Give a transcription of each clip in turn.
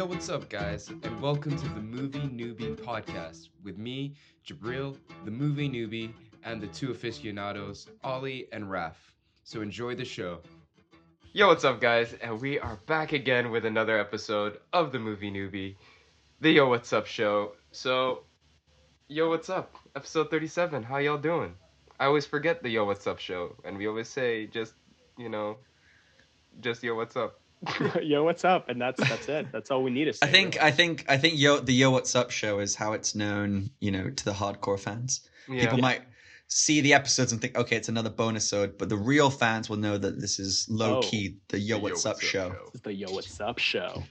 Yo, what's up, guys, and welcome to the Movie Newbie podcast with me, Jabril, the movie newbie, and the two aficionados, Ollie and Raf. So enjoy the show. Yo, what's up, guys? And we are back again with another episode of the Movie Newbie, the Yo, What's Up show. So, Yo, what's up? Episode 37. How y'all doing? I always forget the Yo, What's Up show, and we always say just, you know, just Yo, what's up? Yo, what's up? And that's that's it. That's all we need to say. I think really. I think I think Yo the Yo What's Up show is how it's known, you know, to the hardcore fans. Yeah. People might see the episodes and think, okay, it's another bonus episode, but the real fans will know that this is low Oh. key the Yo The What's, Up, show. This is the Yo, what's up show.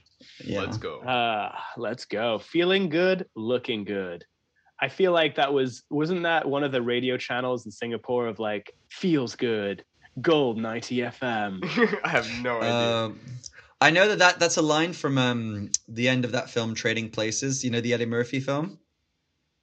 Yeah. Let's go. Uh, let's go. Feeling good, looking good. I feel like that was wasn't that one of the radio channels in Singapore of like feels good, Gold 90 FM. I have no idea. Um, I know that, that that's a line from um, the end of that film, Trading Places. You know the Eddie Murphy film.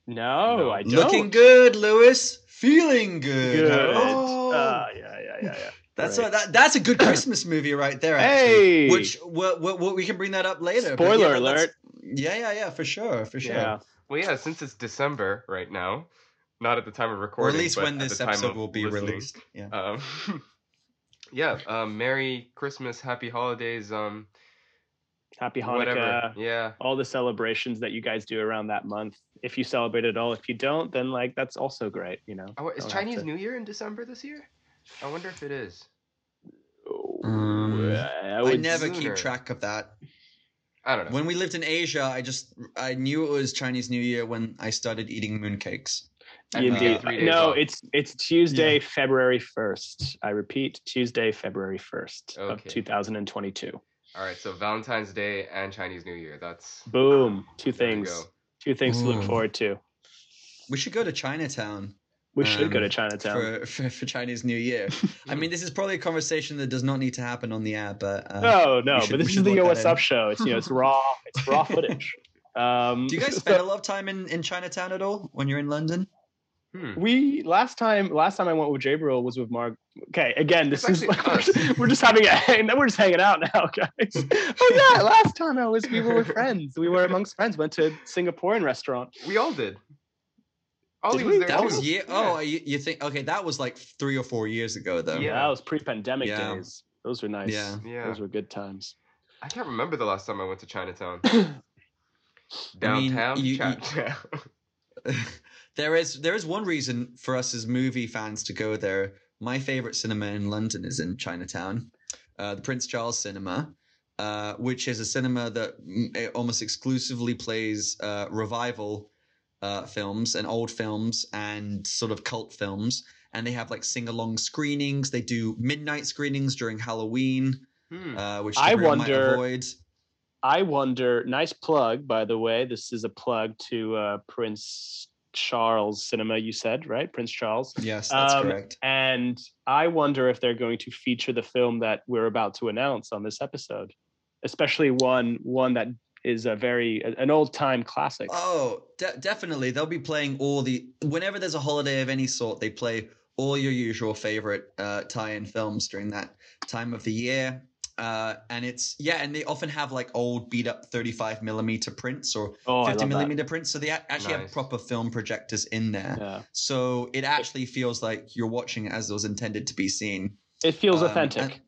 No, No. I don't. Looking good, Lewis. Feeling good. good. Oh. Uh, yeah, yeah, yeah, yeah. That's Right. a, that, that's a good Christmas movie right there. Actually, Hey! which we we we can bring that up later. Spoiler yeah, alert. Yeah, yeah, yeah, for sure, for sure. Yeah. well, yeah, since it's December right now, not at the time of recording. Or at least but when this time episode of will be listening. released. Yeah. Um, yeah, um, Merry Christmas, Happy Holidays, um, Happy Hanukkah. whatever. Yeah, all the celebrations that you guys do around that month. If you celebrate at all, if you don't, then like that's also great, you know. Oh, is Don't Chinese to- New Year in December this year? I wonder if it is. Um, I, I never sooner. keep track of that. I don't know. When we lived in Asia, I just I knew it was Chinese New Year when I started eating mooncakes. And we get Indeed. No, off. it's it's Tuesday, February first. I repeat, Tuesday, February first of 2022. All right, so Valentine's Day and Chinese New Year. That's Boom. Two There you things. Two things to look forward to. We should go to Chinatown We should go to Um, Chinatown. for, for for Chinese New Year. I mean, this is probably a conversation that does not need to happen on the air, but uh, no, no, should- but this is the look Yo What's. Up show. It's you know, it's raw, it's raw footage. Um, do you guys spend a lot of time in in Chinatown at all when you're in London? Hmm. We last time last time I went with Jabril was with Mark. Okay, again, this It's is like, we're, just, we're just having a we're just hanging out now, guys. oh yeah, last time I was we were with friends. We were amongst friends. Went to Singaporean restaurant. we all did. Ollie Did was there That too. was year. Oh, you, you think? Okay, that was like three or four years ago, though. Yeah. that was pre-pandemic Yeah. days. Those were nice. Yeah. Yeah. those were good times. I can't remember the last time I went to Chinatown. I mean, Downtown you- you- Chinatown. there is there is one reason for us as movie fans to go there. My favorite cinema in London is in Chinatown, uh, the Prince Charles Cinema, uh, which is a cinema that mm, almost exclusively plays uh, revival uh, films and old films and sort of cult films. And they have like sing along screenings. They do midnight screenings during Halloween, Hmm. uh, which I Jabril might wonder- avoid. I wonder. Nice plug, by the way. This is a plug to uh, Prince Charles Cinema. You said right, Prince Charles. Yes, that's Um, correct. And I wonder if they're going to feature the film that we're about to announce on this episode, especially one one that is a very an old time classic. Oh, de- definitely. They'll be playing all the whenever there's a holiday of any sort, they play all your usual favorite uh, tie-in films during that time of the year. Uh, and it's yeah, and they often have like old beat up 35 millimeter prints or oh, I 50 love that. millimeter prints. So they a- actually have proper film projectors in there. Yeah, So it actually feels like you're watching it as it was intended to be seen. it feels Um, authentic. and-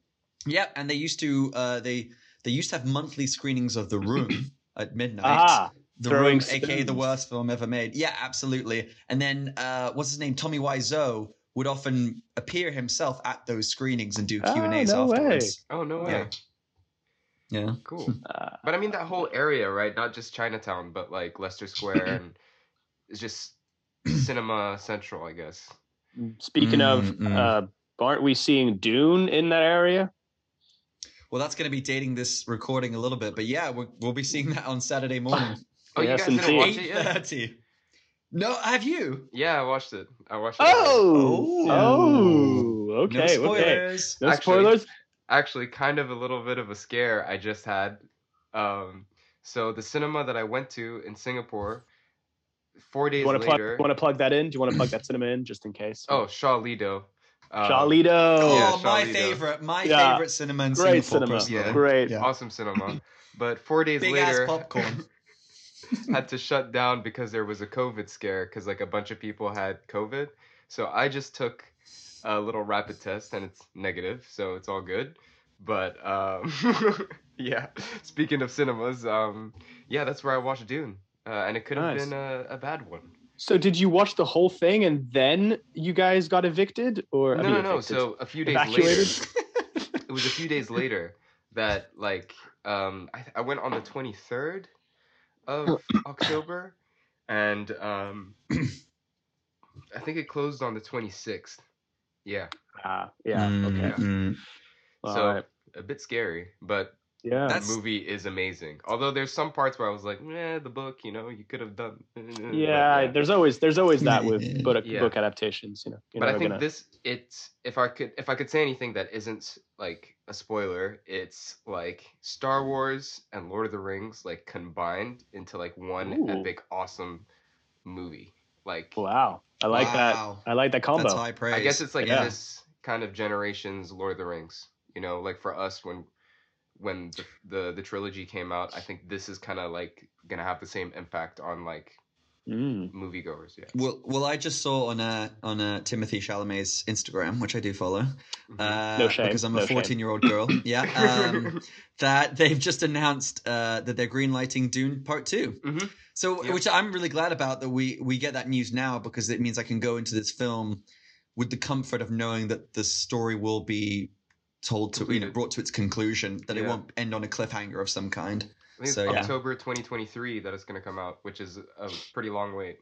Yeah, and they used to uh, they they used to have monthly screenings of The Room at midnight. Ah, The Throwing Room, aka the worst film ever made. Yeah, absolutely. And then uh, what's his name? Tommy Wiseau would often appear himself at those screenings and do Oh, Q and A's no way. afterwards. oh no way. Yeah. Yeah. Cool. uh, But I mean that whole area, right? Not just Chinatown, but like Leicester Square and it's just cinema central, I guess. speaking of, Mm, mm. uh, aren't we seeing Dune in that area? Well, that's going to be dating this recording a little bit, but yeah, we'll, we'll be seeing that on Saturday morning. Oh, Yes, you guys didn't watch indeed. it yet? 8:30. No, have you? Yeah, I watched it. I watched it. Oh, Oh. oh, okay, no okay. spoilers. No Actually- spoilers. actually kind of a little bit of a scare I just had. Um, so the cinema that I went to in Singapore, four days You want to plug? later. Want to plug that in? Do you want to plug that cinema in just in case? Oh, Shaw Lido. Um, Shaw Lido. Oh, Yeah, my Shaw Lido. favorite, my Yeah. favorite cinema in Great Singapore. cinema. Yeah. Great. Yeah. Awesome cinema. But four days Big ass later, popcorn. had to shut down because there was a COVID scare because like a bunch of people had COVID. So I just took a little rapid test and it's negative, so it's all good. But um, yeah, speaking of cinemas, um, yeah, that's where I watched Dune, uh, and it could have Nice. been a, a bad one. So did you watch the whole thing and then you guys got evicted, or I No, mean, no, no. evicted. So a few days Evacuated? later, it was a few days later that like um I, I went on the 23rd of October and um I think it closed on the 26th. Yeah. Ah, yeah, Mm, okay. mm. All so right. a bit scary, but Yeah. that movie is amazing. Although there's some parts where I was like, "Eh, the book, you know, you could have done." but yeah, there's always there's always that with book, Yeah. book adaptations, you know. You're but I think gonna- this it's if I could if I could say anything that isn't like a spoiler, it's like Star Wars and Lord of the Rings like combined into like one Ooh. epic awesome movie. Like Wow, I like Wow. that. I like that combo. That's high praise. I guess it's like Yeah. this kind of generation's Lord of the Rings. You know, like for us when when the the, the trilogy came out, I think this is kind of like gonna have the same impact on like Mm. moviegoers. Yeah. Well, well, I just saw on uh, on uh, Timothée Chalamet's Instagram, which I do follow, Mhm. uh, No shame, because I'm no a shame. 14 year old girl. Yeah, um, that they've just announced uh, that they're greenlighting Dune Part Two. Mhm. So, Yeah. which I'm really glad about that we we get that news now because it means I can go into this film with the comfort of knowing that the story will be told to you know brought to its conclusion that it won't end on a cliffhanger of some kind. I think So, it's yeah. October 2023 that it's gonna come out, which is a pretty long wait.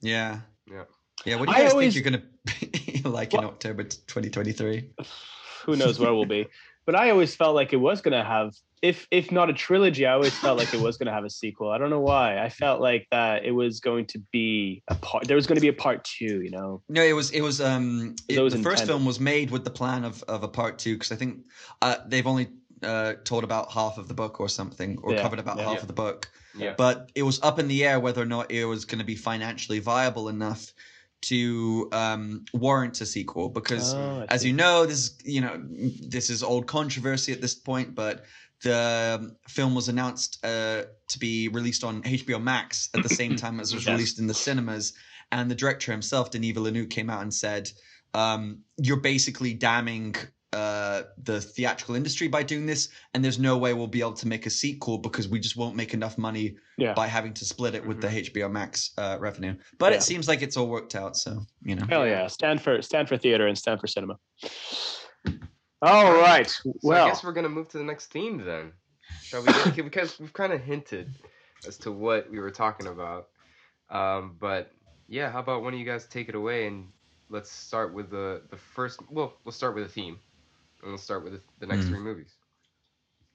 Yeah. Yeah. Yeah. What do you I guys always- think you're gonna be like in October 2023? Who knows where we'll be? But I always felt like it was gonna have, if if not a trilogy, I always felt like it was gonna have a sequel. I don't know why. I felt like that it was going to be a part. There was going to be a part two. You know. No, it was it was um it, That was the first intended. film was made with the plan of of a part two because I think uh, they've only uh, told about half of the book or something or Yeah, covered about yeah. half Yeah. of the book, Yeah. but it was up in the air whether or not it was going to be financially viable enough to um, warrant a sequel because Oh, as you know this you know this is old controversy at this point but the um, film was announced uh, to be released on HBO Max at the same time as it was Yes. released in the cinemas and the director himself Denis Villeneuve came out and said um, you're basically damning uh, the theatrical industry by doing this and there's no way we'll be able to make a sequel because we just won't make enough money Yeah. by having to split it with the HBO Max uh, revenue but Yeah. it seems like it's all worked out so you know Hell yeah! Stand for stand for theater and stand for cinema. All right. So Well, I guess we're gonna move to the next theme then. Shall we? because we've kind of hinted as to what we were talking about. Um, but yeah, how about one of you guys take it away and let's start with the the first. Well, we'll start with a theme, and we'll start with the, the next Hmm. three movies.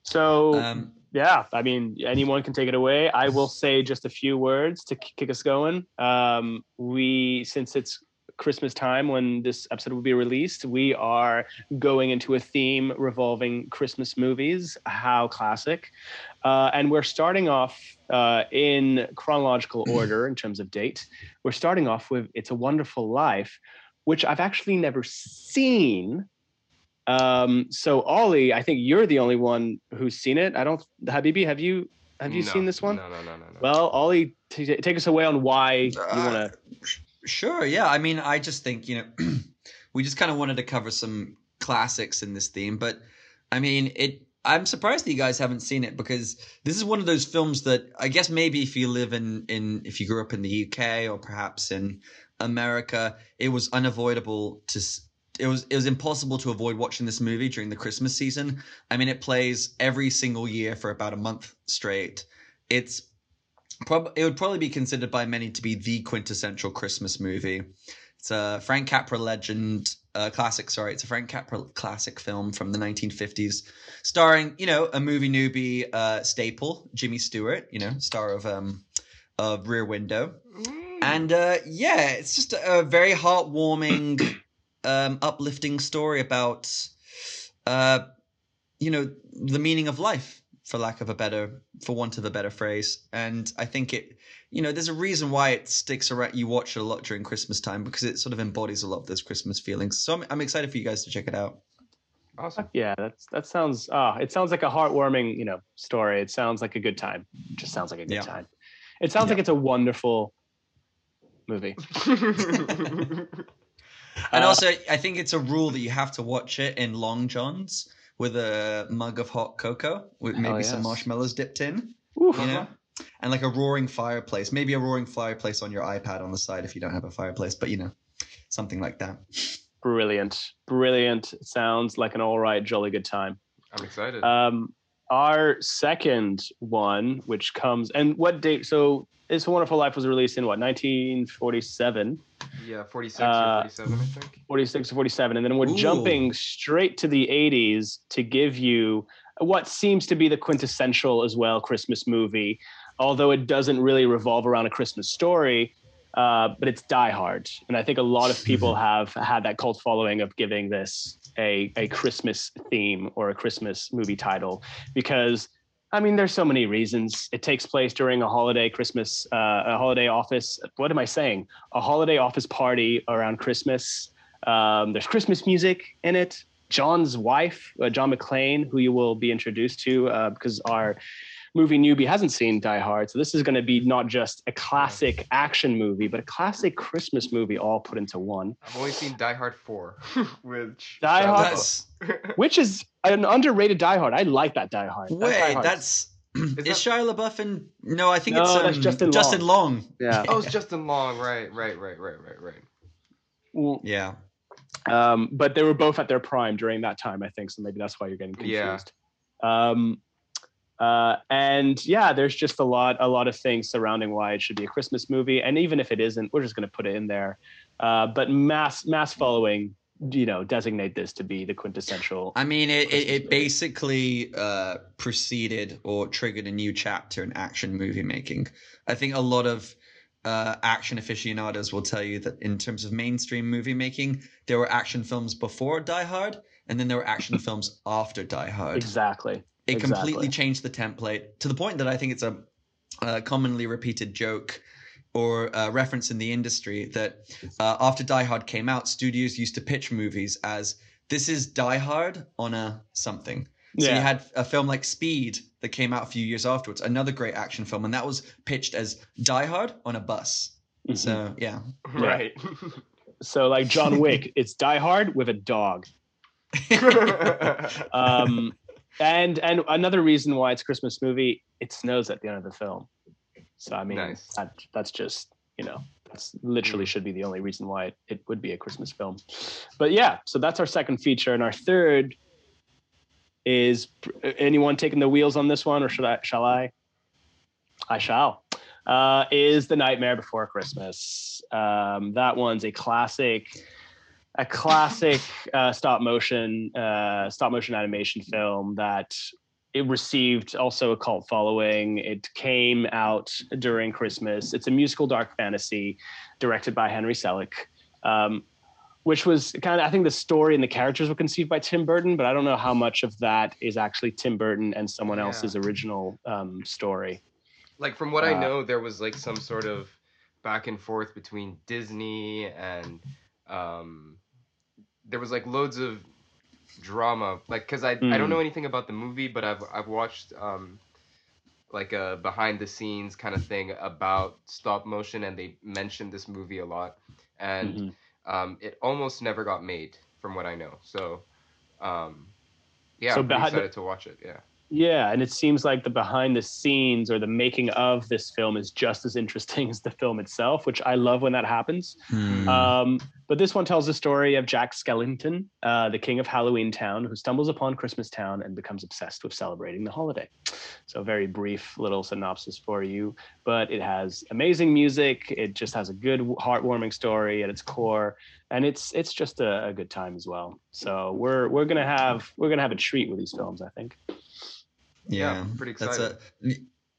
so um, yeah, I mean, anyone can take it away. I will say just a few words to kick us going. Um, we, since it's Christmas time when this episode will be released, we are going into a theme revolving Christmas movies. How classic! Uh, and we're starting off uh, in chronological order in terms of date. We're starting off with "It's a Wonderful Life," which I've actually never seen. Um, so Ollie, I think you're the only one who's seen it. I don't, Habibi, have you have you No, seen this one? No, no, no, no, no. Well, Ollie, t- take us away on why you Uh, want to. Sure. Yeah. I mean, I just think you know, we just kind of wanted to cover some classics in this theme, but I mean, it. I'm surprised that you guys haven't seen it because this is one of those films that I guess maybe if you live in in if you grew up in the UK or perhaps in America, it was unavoidable to. It was it was impossible to avoid watching this movie during the Christmas season. I mean, it plays every single year for about a month straight. It's prob- it would probably be considered by many to be the quintessential Christmas movie. It's a Frank Capra legend, uh, classic. Sorry, it's a Frank Capra classic film from the 1950s, starring you know a movie newbie uh, staple, Jimmy Stewart, you know, star of um, of Rear Window, and uh, yeah, it's just a, a very heartwarming, um, uplifting story about, uh, you know, the meaning of life for lack of a better, for want of a better phrase. And I think it, you know, there's a reason why it sticks around. You watch it a lot during Christmas time because it sort of embodies a lot of those Christmas feelings. So I'm, I'm excited for you guys to check it out. Awesome. Yeah, that's that sounds ah, it sounds like a heartwarming, you know, story. It sounds like a good time. It just sounds like a good Yeah. time. It sounds Yeah. like it's a wonderful movie. And Uh, also, I think it's a rule that you have to watch it in long johns with a mug of hot cocoa with maybe Oh, some marshmallows dipped in, Oof. you know, and like a roaring fireplace. Maybe a roaring fireplace on your iPad on the side if you don't have a fireplace, but you know, something like that. Brilliant. Brilliant. Sounds like an all right, jolly good time. I'm excited. Um, our second one, which comes and what date? So, It's a Wonderful Life was released in what 1947, yeah, 46 uh, or 47, I think. 46 or 47, and then we're Ooh. jumping straight to the 80s to give you what seems to be the quintessential as well Christmas movie, although it doesn't really revolve around a Christmas story. Uh, but it's Die Hard, and I think a lot of people have had that cult following of giving this a a Christmas theme or a Christmas movie title because I mean, there's so many reasons. It takes place during a holiday Christmas, uh, a holiday office. What am I saying? A holiday office party around Christmas. Um, there's Christmas music in it. John's wife, uh, John McClane, who you will be introduced to uh, because our movie newbie hasn't seen Die Hard. So this is going to be not just a classic action movie, but a classic Christmas movie all put into one, I've only seen Die Hard 4, which. Die Hard- That's LaBeouf. which is an underrated Die Hard. I like that Die Hard. That Die wait, that's is, that- Shia LaBeouf in? No, I think No, it's um, that's Justin Justin Long. yeah. oh, it's Justin Long. Right, right, right, right, right, right. Well, Yeah, um, but they were both at their prime during that time, I think. So maybe that's why you're getting Yeah. confused. Um, uh, and yeah, there's just a lot, a lot of things surrounding why it should be a Christmas movie. And even if it isn't, we're just going to put it in there. Uh, but mass, mass following, you know, designate this to be the quintessential. I mean, it, it, Christmas it basically uh, preceded or triggered a new chapter in action movie making. I think a lot of uh, action aficionados will tell you that in terms of mainstream movie making, there were action films before Die Hard, and then there were action films after Die Hard. Exactly. It completely changed the template to the point that I think it's a, a commonly repeated joke or uh, reference in the industry that uh, after Die Hard came out, studios used to pitch movies as this is Die Hard on a something. So Yeah. you had a film like Speed that came out a few years afterwards, another great action film, and that was pitched as Die Hard on a bus. Mhm. So yeah, Right. So like John Wick, it's Die Hard with a dog. Um, and and another reason why it's a Christmas movie, it snows at the end of the film. So I mean, Nice. that, that's just you know that's literally should be the only reason why it, it would be a Christmas film. But yeah, so that's our second feature, and our third is anyone taking the wheels on this one, or should I? Shall I? I shall. Uh, is the Nightmare Before Christmas? Um, that one's a classic a classic uh, stop motion uh, stop motion animation film that it received also a cult following. It came out during Christmas. It's a musical dark fantasy directed by Henry Selick, um, which was kind of I think the story and the characters were conceived by Tim Burton, but I don't know how much of that is actually Tim Burton and someone Yeah. else's original um, story. like from what I Uh, know, there was like some sort of back and forth between Disney and um, there was like loads of drama. Like, cause I I Mm. don't know anything about the movie, but I've I've watched um, like a behind the scenes kind of thing about stop motion, and they mentioned this movie a lot, and Mhm. um, it almost never got made, from what I know. So, um, yeah, So I'm behind the- excited to watch it. Yeah. Yeah, and it seems like the behind the scenes or the making of this film is just as interesting as the film itself, which I love when that happens. Hmm. Um, but this one tells the story of Jack Skellington, uh, the king of Halloween Town, who stumbles upon Christmas Town and becomes obsessed with celebrating the holiday. So, very brief little synopsis for you, but it has amazing music. It just has a good, heartwarming story at its core, and it's it's just a, a good time as well. So, we're we're gonna have we're gonna have a treat with these films, I think. Yeah, yeah, pretty That's excited. a.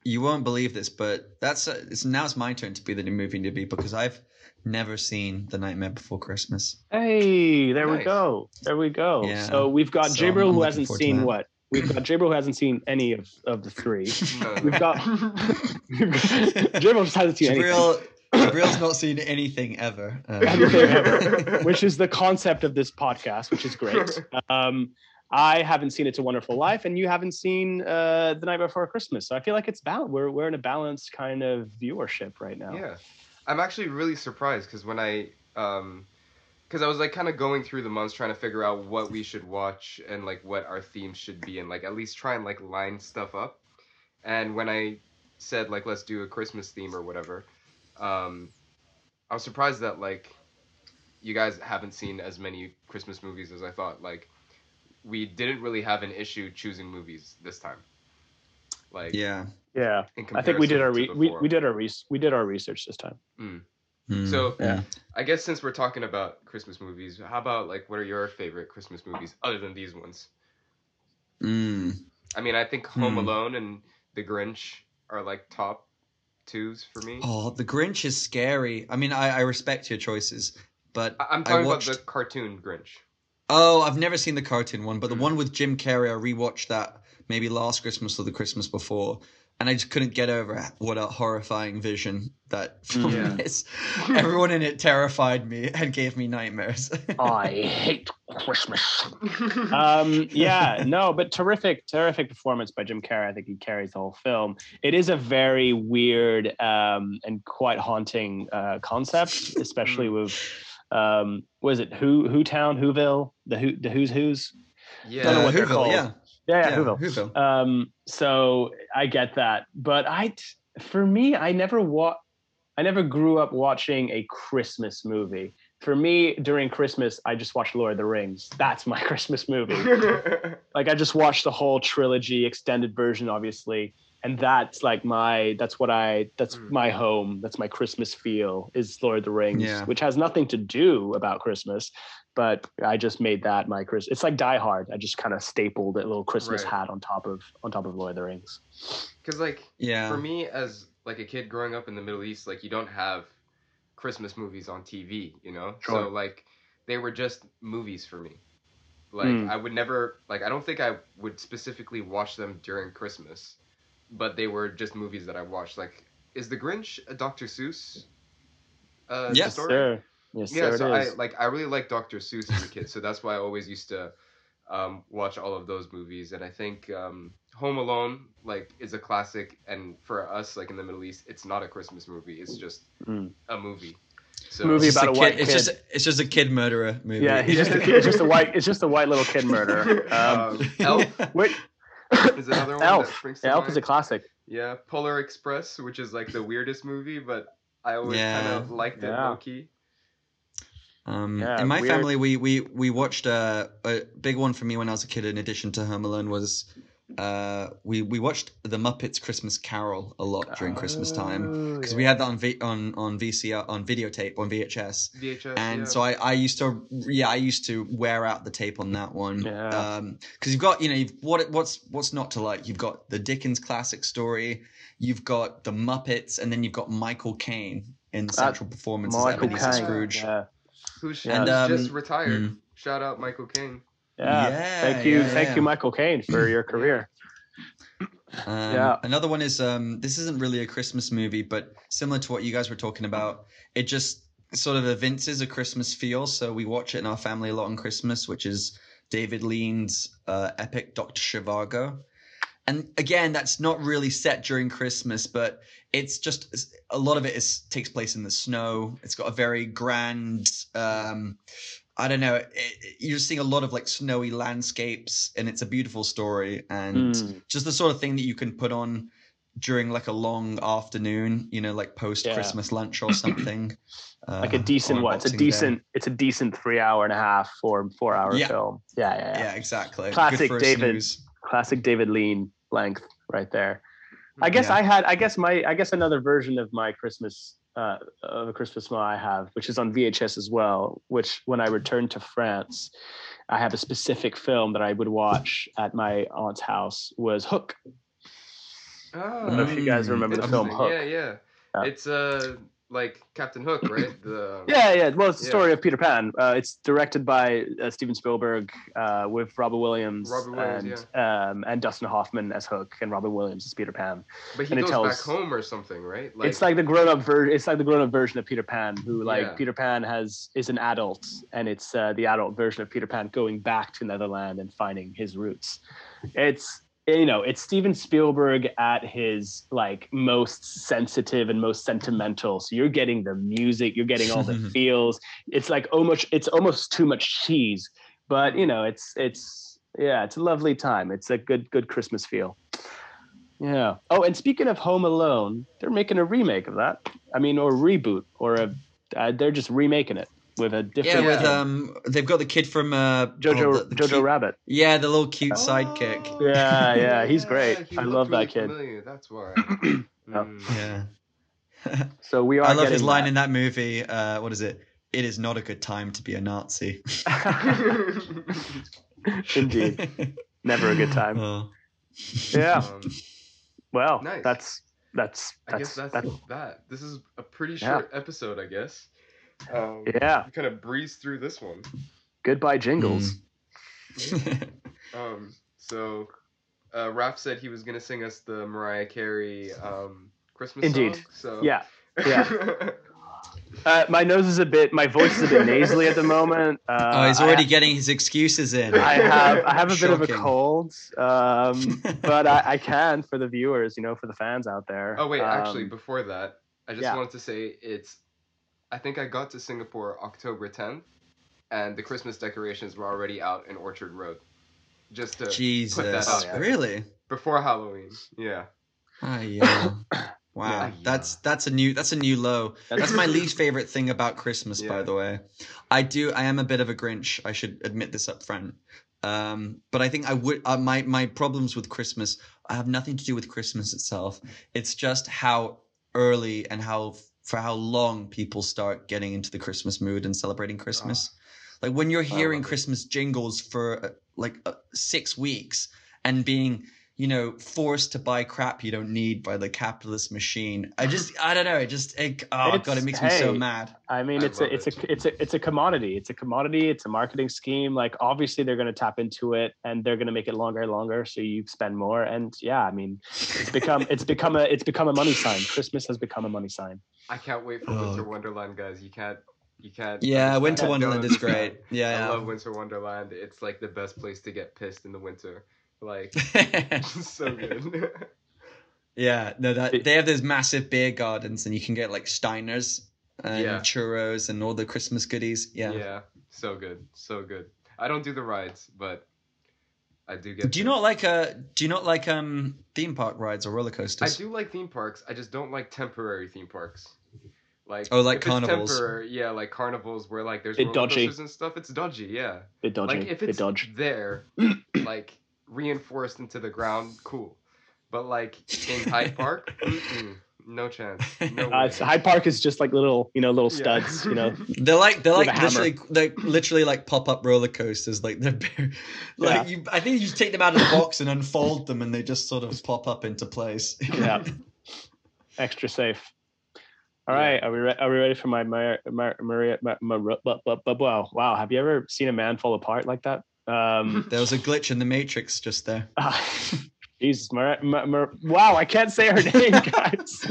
You won't believe this, but that's a, it's now it's my turn to be the new movie newbie because I've never seen The Nightmare Before Christmas. Hey, there we go. There we go. Yeah. So we've got So I'm- Jabril I'm who hasn't seen what We've got Jabril who hasn't seen any of, of the three. No, no. We've got Jabril just hasn't seen anything. Jabril's not seen anything ever. Uh, Anything ever. which is the concept of this podcast, which is great. Um, I haven't seen It's a Wonderful Life, and you haven't seen uh, The Night Before Christmas. So I feel like it's balanced. We're we're in a balanced kind of viewership right now. Yeah, I'm actually really surprised because when I, um, because I was like kind of going through the months trying to figure out what we should watch and like what our themes should be and like at least try and like line stuff up. And when I said like let's do a Christmas theme or whatever, um, I was surprised that like you guys haven't seen as many Christmas movies as I thought. Like we didn't really have an issue choosing movies this time. Like yeah. Yeah. I think we did our re- we, we did our re- we did our research this time. Hmm. So Yeah. I guess since we're talking about Christmas movies, how about like what are your favorite Christmas movies other than these ones? Mm. I mean, I think Home Hmm. Alone and The Grinch are like top twos for me. Oh, The Grinch is scary. I mean, I, I respect your choices, but I- I'm I talking watched. about the cartoon Grinch. Oh, I've never seen the cartoon one, but the Mm. one with Jim Carrey, I rewatched that maybe last Christmas or the Christmas before, and I just couldn't get over what a horrifying vision that film Yeah. is. Everyone in it terrified me and gave me nightmares. I hate Christmas. um, yeah, no, but terrific, terrific performance by Jim Carrey. I think he carries the whole film. It is a very weird um, and quite haunting uh, concept, especially with um, was it Who Who Town Whoville the Who the Who's Who's yeah. Don't know what they're Whoville, called. yeah, yeah, yeah, yeah, Whoville. Whoville. Um, so I get that, but i for me, I never wa- I never grew up watching a Christmas movie. For me, during Christmas, I just watched Lord of the Rings. That's my Christmas movie. like I just watched the whole trilogy, extended version, obviously, and that's like my that's what I that's Mm. my home. That's my Christmas feel is Lord of the Rings, Yeah. which has nothing to do about Christmas, but I just made that my Chris. It's like Die Hard. I just kind of stapled a little Christmas Right. hat on top of on top of Lord of the Rings. Because like Yeah, for me as like a kid growing up in the Middle East, like you don't have Christmas movies on TV, you know. Sure. So like they were just movies for me. Like Mm. I would never like I don't think I would specifically watch them during Christmas, but they were just movies that I watched. Like is The Grinch a Dr. Seuss uh, Yes, story? Sir. Yes, yeah, sir, so it I like I really like Dr. Seuss as a kid, so that's why I always used to um, watch all of those movies. And I think um, Home Alone like is a classic, and for us like in the Middle East, it's not a Christmas movie; it's just Mm. a movie. So Movie It's just about a kid, white It's kid. just it's just a kid murderer movie. Yeah, he's just a, kid- it's just a white it's just a white little kid murderer. Um, Um, Elf wait, is another one that Elf. springs to Elf is a classic. Yeah, Polar Express, which is like the weirdest movie, but I always Yeah. kind of liked it Yeah. low key. Um, Yeah, in my weird. family, we we we watched uh, a big one for me when I was a kid. In addition to Home Alone, was uh, we we watched The Muppets Christmas Carol a lot during Christmas time Oh, because we had that on v- on on VCR on videotape on VHS. VHS. And yeah. so I, I used to yeah I used to wear out the tape on that one Yeah. um because you've got you know you've what what's what's not to like you've got the Dickens classic story you've got the Muppets and then you've got Michael Caine in the That- central performance as Michael Ebenezer Caine. Scrooge Yeah. who's And, just um, retired. mm. Shout out Michael Caine. Yeah. Yeah, thank you, yeah, thank you, Michael Caine, for your career. Um, Yeah. Another one is um, this isn't really a Christmas movie, but similar to what you guys were talking about, it just sort of evinces a Christmas feel. So we watch it in our family a lot on Christmas, which is David Lean's uh, epic Doctor Zhivago. And again, that's not really set during Christmas, but it's just a lot of it is takes place in the snow. It's got a very grand. Um, I don't know. It, it- you're seeing a lot of like snowy landscapes, and it's a beautiful story. And Mm. just the sort of thing that you can put on during like a long afternoon, you know, like post Christmas lunch or something. Uh, Like a decent one. It's a Boxing Day. decent. It's a decent three hour and a half or four hour Yeah. film. Yeah, yeah, yeah. Yeah, exactly. Classic David. Classic David Lean length right there. I guess Yeah. I had. I guess my. I guess another version of my Christmas. Uh, of a Christmas film I have, which is on VHS as well. Which when I returned to France, I have a specific film that I would watch at my aunt's house was Hook. Oh, I don't know if you guys Mm, remember the film Hook. Yeah, yeah, Yeah. It's uh like Captain Hook, right? The Yeah, yeah. Well, it's the Yeah. story of Peter Pan. Uh, it's directed by uh, Steven Spielberg uh, with Robert Williams, Robert Williams, and um, and Dustin Hoffman as Hook and Robin Williams as Peter Pan. But he and it goes tells- back home or something, right? it's like the grown up version. It's like the grown up version of Peter Pan, who like Yeah. Peter Pan has is an adult, and it's uh, the adult version of Peter Pan going back to Netherland and finding his roots. It's you know it's Steven Spielberg at his like most sensitive and most sentimental. So you're getting the music, you're getting all the feels. It's like almost it's almost too much cheese, but you know it's it's yeah it's a lovely time. It's a good good Christmas feel. Yeah. Oh, and speaking of Home Alone, they're making a remake of that. I mean, or reboot, or a uh, they're just remaking it with a Yeah, different with Yeah. um, they've got the kid from uh, Jojo oh, the- the Jojo cute- Rabbit. Yeah, the little cute sidekick. Oh, Yeah, yeah, he's great. he I looked love that kid. familiar, That's why. Yeah. Mm. Yeah, So we are. I love his line that. in that movie. Uh, what is it? It is not a good time to be a Nazi. Indeed, never a good time. Oh. Yeah. Um, Well, Nice. that's that's I guess that's that's that's that. This is a pretty Yeah. short episode, I guess. Um, yeah. We kind of breeze through this one. Goodbye, jingles. Mm. Um, so, uh, Raph said he was gonna sing us the Mariah Carey um, Christmas Indeed. song. So Yeah. yeah. Uh, my nose is a bit. My voice is a bit nasally at the moment. Uh, oh, he's I- already getting his excuses in. I have I have a bit of a cold, um, but I, I can for the viewers, you know, for the fans out there. oh wait, actually, Um, before that, I just yeah. wanted to say it's. I think I got to Singapore October 10th, and the Christmas decorations were already out in Orchard Road. Just to Jesus, out there. really? before Halloween. Yeah. Ah, yeah. Wow, Yeah. that's that's a new that's a new low. That's my least favorite thing about Christmas, by the way. I do I am a bit of a Grinch. I should admit this up front. Um, but I think I would uh, my my problems with Christmas I have nothing to do with Christmas itself. It's just how early and how for how long people start getting into the Christmas mood and celebrating Christmas. Like when you're hearing. Christmas jingles for uh, like uh, six weeks and being you know, forced to buy crap you don't need by the capitalist machine. I just, I don't know. It just, it, oh It's- god, it makes me so mad. I mean, I it's a it's it. a it's a it's a commodity. It's a commodity. It's a marketing scheme. Like obviously they're going to tap into it and they're going to make it longer and longer, so you spend more. And yeah, I mean, it's become it's become a it's become a money sign. Christmas has become a money sign. I can't wait for Oh. Winter Wonderland, guys. You can't. You can't. Yeah, understand- Winter you don't Wonderland is great. Yeah, I yeah. love Winter Wonderland. It's like the best place to get pissed in the winter. Like so good. yeah, no, that they have those massive beer gardens, and you can get like Steiners and Yeah. churros and all the Christmas goodies. Yeah. yeah. so good, so good. I don't do the rides, but I do get. Do you pissed. not like uh Do you not like um theme park rides or roller coasters? I do like theme parks. I just don't like temporary theme parks. Like Oh, like if carnivals. yeah, like carnivals where like there's Bit roller dodgy. coasters and stuff. It's dodgy. Yeah. It dodgy. Like if bit it's dodge. there, like reinforced into the ground, cool. But like in Hyde Park, mm-mm, no chance. No Uh, way. Hyde Park is just like little you know little Yeah. studs. You know, They're like they're like literally they're literally like pop up roller coasters. Like they're like Yeah. you. I think you just take them out of the box and unfold them, and they just sort of pop up into place. Yeah. extra safe. All Yeah. are we re- are we ready for my Maria Maria Maria? Ma- Ma- bu- bu- bu- Wow, wow! Have you ever seen a man fall apart like that? Um, there was a glitch in the matrix just there. ah, Jesus, Mar- Ma- Mar- wow! I can't say her name, guys.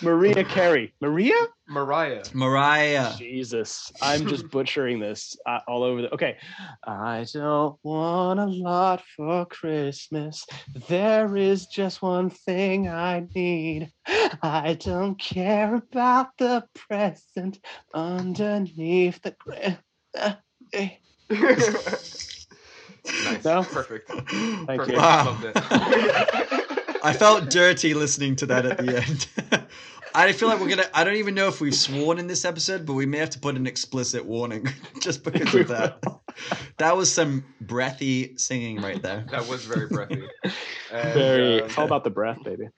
Maria Carey. Maria? Mariah. Mariah. Jesus, I'm just butchering this uh, all over the. Okay, I don't want a lot for Christmas. There is just one thing I need. I don't care about the present underneath the. Gra- uh, eh. Nice. No? Perfect. Thank Perfect. you. Wow. Loved it. I felt dirty listening to that at the end. I feel like we're gonna. I don't even know if we've sworn in this episode, but we may have to put an explicit warning just because of that. That was some breathy singing right there. that was very breathy. And, Very. um, It's all about the breath, baby.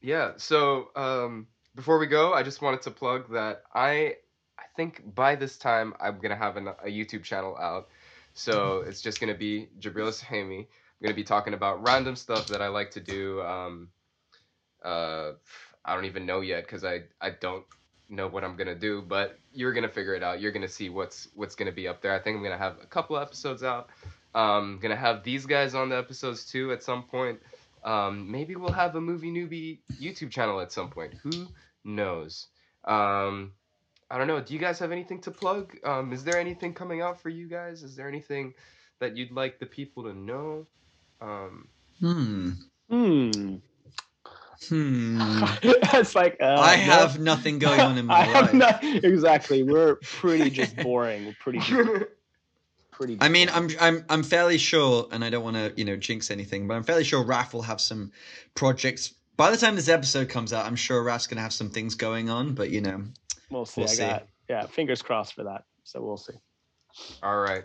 Yeah. So um, before we go, I just wanted to plug that I I think by this time I'm gonna have an, a YouTube channel out. So it's just gonna be Jabril Sahimi. I'm gonna be talking about random stuff that I like to do. Um, uh, I don't even know yet because I I don't know what I'm gonna do, but you're gonna figure it out. You're gonna see what's what's gonna be up there. I think I'm gonna have a couple episodes out. Um, gonna have these guys on the episodes too at some point. Um, maybe we'll have a movie newbie YouTube channel at some point. Who knows? Um, I don't know. Do you guys have anything to plug? Um, is there anything coming out for you guys? Is there anything that you'd like the people to know? Um, Hmm. Hmm. Hmm. it's like uh, I no, have nothing going on in my I have life. not- exactly. We're pretty just boring. We're pretty just, pretty. I mean. I'm I'm I'm fairly sure, and I don't want to you know jinx anything, but I'm fairly sure Raph will have some projects. By the time this episode comes out, I'm sure Raph's gonna have some things going on. But you know, we'll see. we'll I see. got yeah. Fingers crossed for that. So we'll see. All right.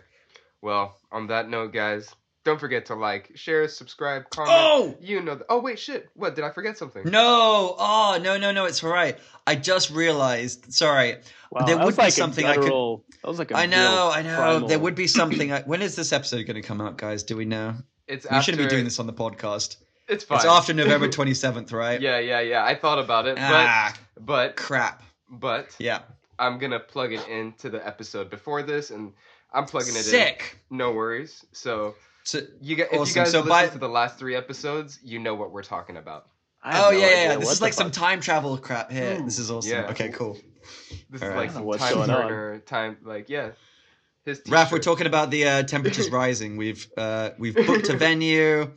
Well, on that note, guys, don't forget to like, share, subscribe, comment. oh You know. The- oh wait, shit. What did I forget something? no, oh no no no, it's all right. I just realized. Sorry, Wow, There would was be like something I could- guttural, That was like a I know, I know. primal- There would be something. I, when is this episode going to come out, guys? Do we know? It's We after, shouldn't be doing this on the podcast. It's fine. It's after November 27th, right? yeah, yeah, yeah. I thought about it, Ah, but but crap. But Yeah. I'm gonna plug it into the episode before this, and I'm plugging it in. Sick. No worries. So So, you guys, if you guys So listen by- to the last three episodes, you know what we're talking about. Oh no yeah, yeah, yeah. This what is the like some time travel crap here. Ooh, This is awesome. yeah. Okay, cool. This All is right. like I don't some what's time going on. turner time. Like yeah, his. Raph, we're talking about the uh, temperatures rising. We've uh, we've booked a venue,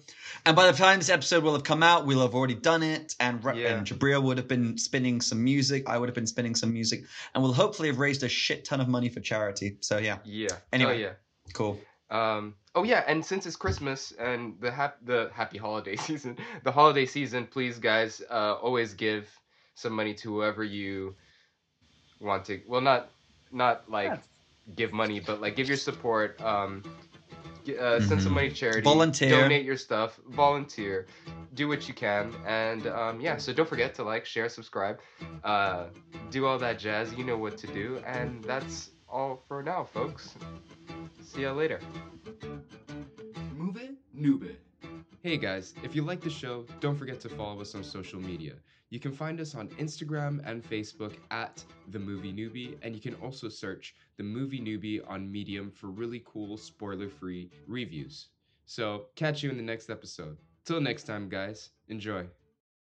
and by the time this episode will have come out, we'll have already done it. And, Ra- Yeah. and Jabril would have been spinning some music. I would have been spinning some music, and we'll hopefully have raised a shit ton of money for charity. So yeah, Yeah. Anyway. Oh yeah. cool. Um, oh yeah, and since it's Christmas and the hap- the happy holiday season, the holiday season, please guys, uh, always give some money to whoever you want to. Well, not not like Yeah. give money, but like give your support. Um, g- uh, send some Mhm. money to charity. Volunteer. Donate your stuff. Volunteer. Do what you can, and um, yeah. So don't forget to like, share, subscribe, uh, do all that jazz. You know what to do, and that's all for now, folks. See ya later. Move it, noob it. Hey guys, if you like the show, don't forget to follow us on social media. You can find us on Instagram and Facebook at The Movie Newbie, and you can also search The Movie Newbie on Medium for really cool, spoiler free reviews. So, catch you in the next episode. Till next time, guys, enjoy.